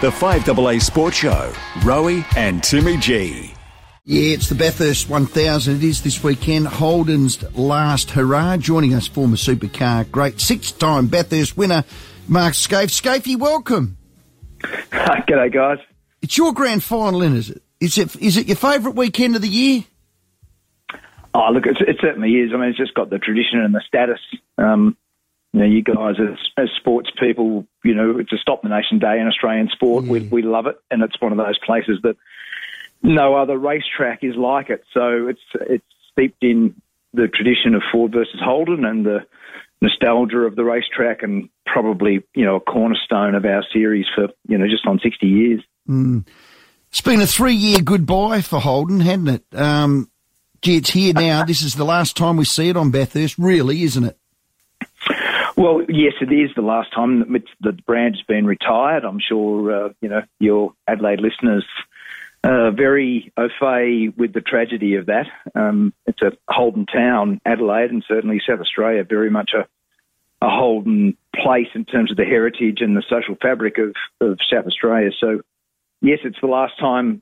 The 5AA Sports Show, Rowie and Timmy G. Yeah, it's the Bathurst 1000. It is this weekend. Holden's last hurrah. Joining us, former supercar great six-time Bathurst winner, Mark Skaife. Skaife, welcome. G'day, guys. It's your grand final, is it? Is it, is it your favourite weekend of the year? Oh, look, it certainly is. I mean, it's just got the tradition and the status. Um, you know, you guys as, as sports people, you know, it's a stop the nation day in Australian sport. We, we love it, and it's one of those places that no other racetrack is like it. So it's it's steeped in the tradition of Ford versus Holden and the nostalgia of the racetrack, and probably you know a cornerstone of our series for you know just on sixty years. Mm. It's been a three-year goodbye for Holden, hasn't it? Um, gee, it's here now. this is the last time we see it on Bathurst, really, isn't it? Well, yes, it is the last time that the brand has been retired. I'm sure uh, you know your Adelaide listeners uh, very au fait with the tragedy of that. Um, it's a Holden town, Adelaide, and certainly South Australia, very much a, a Holden place in terms of the heritage and the social fabric of, of South Australia. So, yes, it's the last time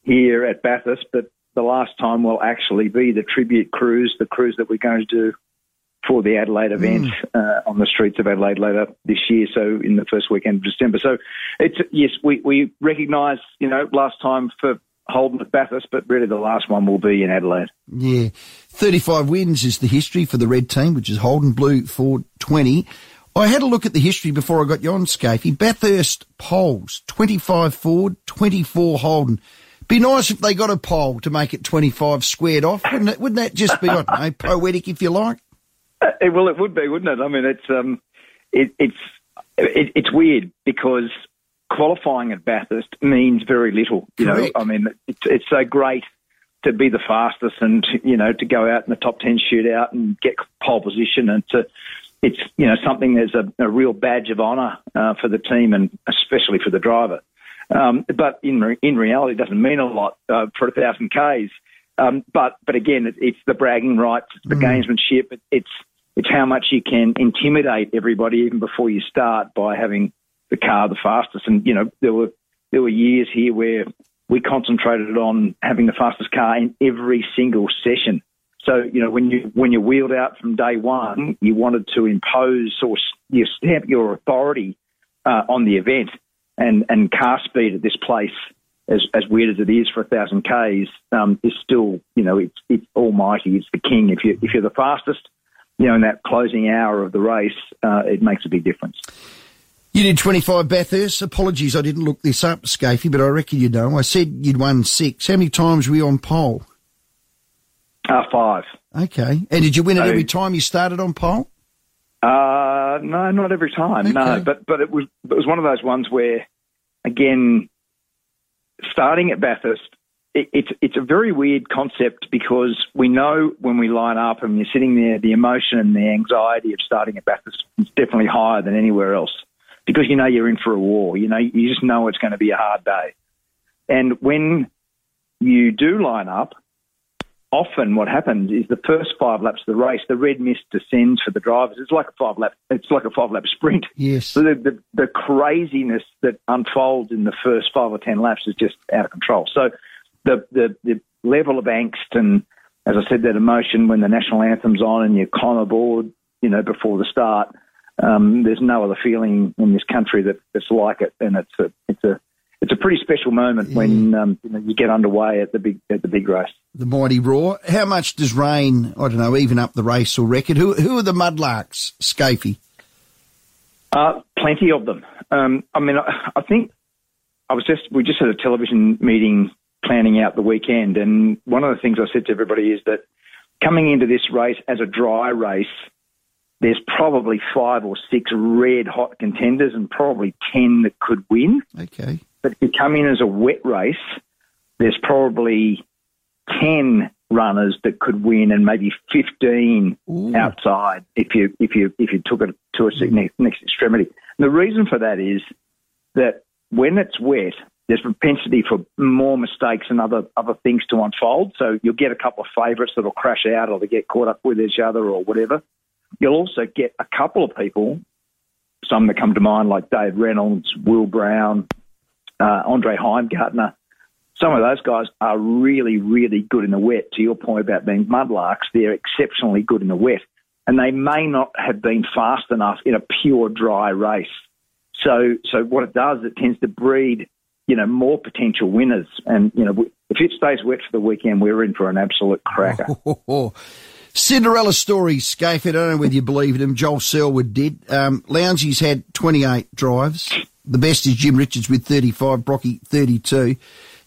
here at Bathurst, but the last time will actually be the tribute cruise, the cruise that we're going to do for the Adelaide event mm. uh, on the streets of Adelaide later this year. So in the first weekend of December. So it's yes, we we recognise you know last time for Holden at Bathurst, but really the last one will be in Adelaide. Yeah, thirty-five wins is the history for the red team, which is Holden Blue for twenty. I had a look at the history before I got you on. Bathurst poles, 25 Ford, 24 Holden. Be nice if they got a pole to make it 25 squared off, wouldn't it? Wouldn't that just be, I don't know, poetic if you like? It, well, it would be, wouldn't it? I mean, it's um, it, it's it, it's weird because qualifying at Bathurst means very little. You Correct. know, I mean, it's it's so great to be the fastest and you know to go out in the top ten shootout and get pole position and to it's you know something that's a, a real badge of honour uh, for the team and especially for the driver. Um, but in re- in reality, it doesn't mean a lot uh, for a thousand k's. Um, but but again, it, it's the bragging rights, it's the mm. gamesmanship, it, it's it's how much you can intimidate everybody even before you start by having the car the fastest. And you know there were there were years here where we concentrated on having the fastest car in every single session. So you know when you when you wheeled out from day one, you wanted to impose or you stamp your authority uh, on the event and and car speed at this place as, as weird as it is for a thousand k's, um, is still, you know, it's it's almighty. It's the king. If you if you're the fastest, you know, in that closing hour of the race, uh, it makes a big difference. You did 25 Bathurst. Apologies, I didn't look this up, Skaife, but I reckon you know. I said you'd won six. How many times were you on pole? Uh, five. Okay. And did you win it every time you started on pole? Uh, no, not every time. Okay. No, but but it was it was one of those ones where, again, starting at Bathurst, it, it's it's a very weird concept because we know when we line up and you're sitting there, the emotion and the anxiety of starting at Bathurst is definitely higher than anywhere else because you know you're in for a war. You know, you just know it's going to be a hard day, and when you do line up, often what happens is the first five laps of the race, the red mist descends for the drivers. It's like a five lap. It's like a five lap sprint. Yes. So the, the, the craziness that unfolds in the first five or ten laps is just out of control. So the the, the level of angst and as I said, that emotion when the national anthem's on and you climb aboard, you know, before the start. Um, there's no other feeling in this country that, that's like it, and it's a it's a it's a pretty special moment yeah. when um, you, know, you, get underway at the big at the big race. The mighty roar. How much does rain? I don't know, even up the race or record. Who who are the mudlarks, Skaife? Uh, plenty of them. Um, I mean, I, I, think I was just we just had a television meeting planning out the weekend, and one of the things I said to everybody is that coming into this race as a dry race, there's probably five or six red hot contenders and probably ten that could win. Okay. But if you come in as a wet race, there's probably 10 runners that could win and maybe 15 Ooh. outside if you if you if you took it to a next, next extremity. And the reason for that is that when it's wet, there's propensity for more mistakes and other other things to unfold. So you'll get a couple of favourites that'll crash out or they get caught up with each other or whatever. You'll also get a couple of people, some that come to mind like Dave Reynolds, Will Brown, uh, Andre Heimgartner. Some of those guys are really, really good in the wet. To your point about being mudlarks, they're exceptionally good in the wet. And they may not have been fast enough in a pure dry race. So, so what it does, it tends to breed, you know, more potential winners. And, you know, if it stays wet for the weekend, we're in for an absolute cracker. Cinderella story, Skaife. I don't know whether you believe in him. Joel Selwood did. Um, had 28 drives. The best is Jim Richards with 35, Brocky 32.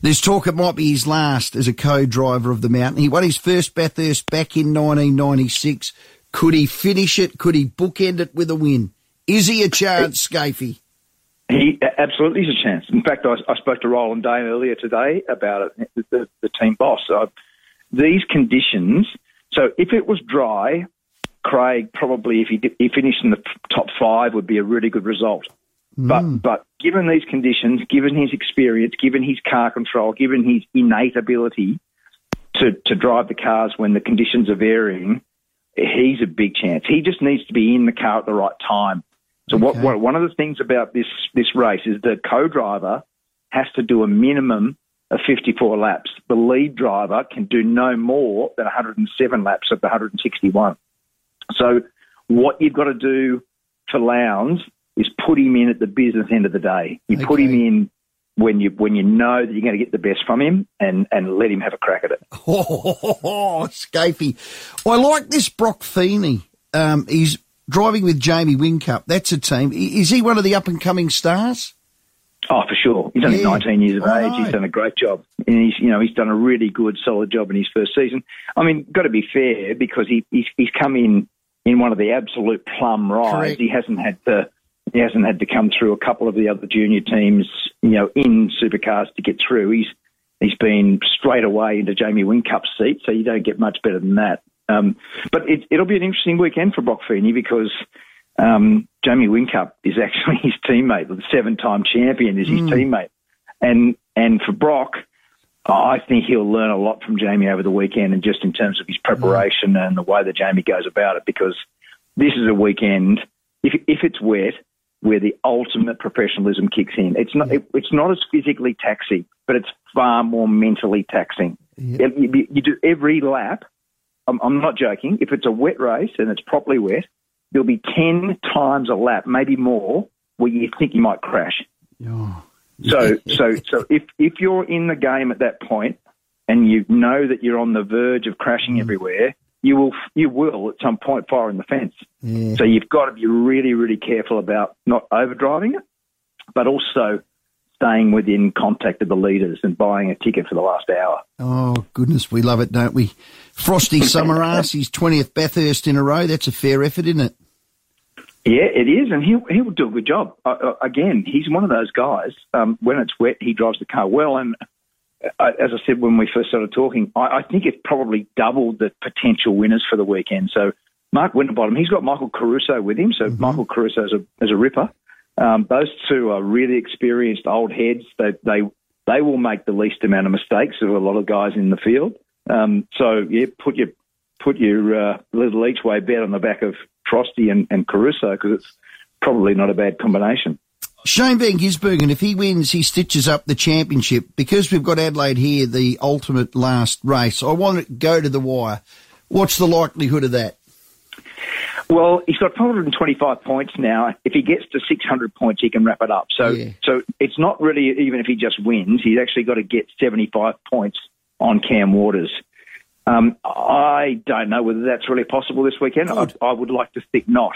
There's talk it might be his last as a co-driver of the mountain. He won his first Bathurst back in 1996. Could he finish it? Could he bookend it with a win? Is he a chance, Skaifey? He absolutely is a chance. In fact, I, I spoke to Roland Dane earlier today about it, the, the team boss. These conditions. So if it was dry, Craig probably, if he, did, he finished in the top five, would be a really good result. Mm. But but given these conditions, given his experience, given his car control, given his innate ability to to drive the cars when the conditions are varying, he's a big chance. He just needs to be in the car at the right time. So okay. what, what, one of the things about this this race is the co-driver has to do a minimum of 54 laps. The lead driver can do no more than 107 laps of the 161. So what you've got to do for Lowndes is put him in at the business end of the day. You okay. put him in when you when you know that you're going to get the best from him and, and let him have a crack at it. Oh, Skaifey. I like this Broc Feeney. Um, he's driving with Jamie Whincup. That's a team. Is he one of the up and coming stars? Oh, for sure. He's only yeah. 19 years of age. He's done a great job, and he's you know he's done a really good, solid job in his first season. I mean, got to be fair because he he's, he's come in in one of the absolute plum rides. Correct. He hasn't had to he hasn't had to come through a couple of the other junior teams, you know, in supercars to get through. He's he's been straight away into Jamie Whincup's seat, so you don't get much better than that. Um, but it, will be an interesting weekend for Broc Feeney because um, Jamie Whincup is actually his teammate. The seven-time champion is his mm. teammate, and and for Broc, I think he'll learn a lot from Jamie over the weekend, and just in terms of his preparation mm. and the way that Jamie goes about it, because this is a weekend. If if it's wet, where the ultimate professionalism kicks in. It's not it, it's not as physically taxing, but it's far more mentally taxing. Yeah. You, you, do every lap. I'm, I'm not joking. If it's a wet race and it's properly wet, there'll be ten times a lap, maybe more, where you think you might crash. Oh. So so so if if you're in the game at that point and you know that you're on the verge of crashing mm. everywhere, you will you will at some point fire in the fence. So you've got to be really really careful about not overdriving it, but also staying within contact of the leaders and buying a ticket for the last hour. Oh goodness, we love it, don't we? Frosty Summerarse, his twentieth Bathurst in a row. That's a fair effort, isn't it? Yeah, it is, and he'll he'll do a good job. Uh, again, he's one of those guys. Um, when it's wet, he drives the car well, and as I said when we first started talking, I, I think it's probably doubled the potential winners for the weekend. So Mark Winterbottom, he's got Michael Caruso with him. So mm-hmm. Michael Caruso is a, is a ripper. Um, those two are really experienced old heads. They, they, they will make the least amount of mistakes of a lot of guys in the field. Um, so yeah, put your, put your, uh, little each way bet on the back of Frosty and, and Caruso because it's probably not a bad combination. Shane Van Gisbergen, if he wins, he stitches up the championship. Because we've got Adelaide here, the ultimate last race, I want to go to the wire. What's the likelihood of that? Well, he's got 425 points now. If he gets to 600 points, he can wrap it up. So, yeah. so it's not really even if he just wins. He's actually got to get 75 points on Cam Waters. Um, I don't know whether that's really possible this weekend. I, I, would like to think not.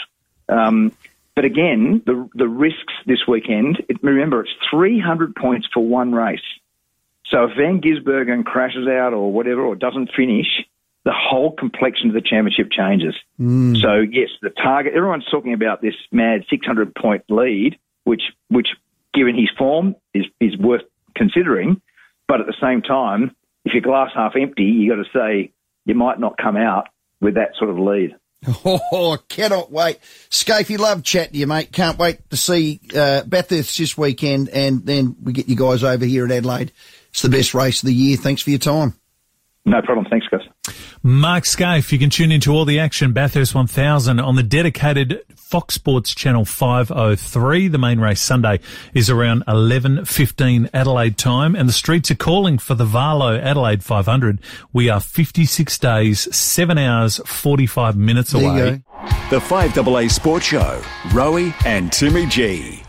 Um, but again, the the risks this weekend. It, remember, it's 300 points for one race. So if Van Gisbergen crashes out or whatever or doesn't finish, the whole complexion of the championship changes. Mm. So yes, the target. Everyone's talking about this mad 600 point lead, which which given his form is is worth considering. But at the same time, if your glass half empty, you got to say you might not come out with that sort of lead. Oh, cannot wait. Skaifey, love chatting to you, mate. Can't wait to see uh, Bathurst this weekend, and then we get you guys over here at Adelaide. It's the best race of the year. Thanks for your time. No problem. Thanks, guys. Mark Skaife, you can tune into all the action Bathurst 1000 on the dedicated Fox Sports Channel 503. The main race Sunday is around 11.15 Adelaide time and the streets are calling for the VAILO Adelaide 500. We are 56 days, 7 hours, 45 minutes away. The 5AA Sports Show, Rowie and Timmy G.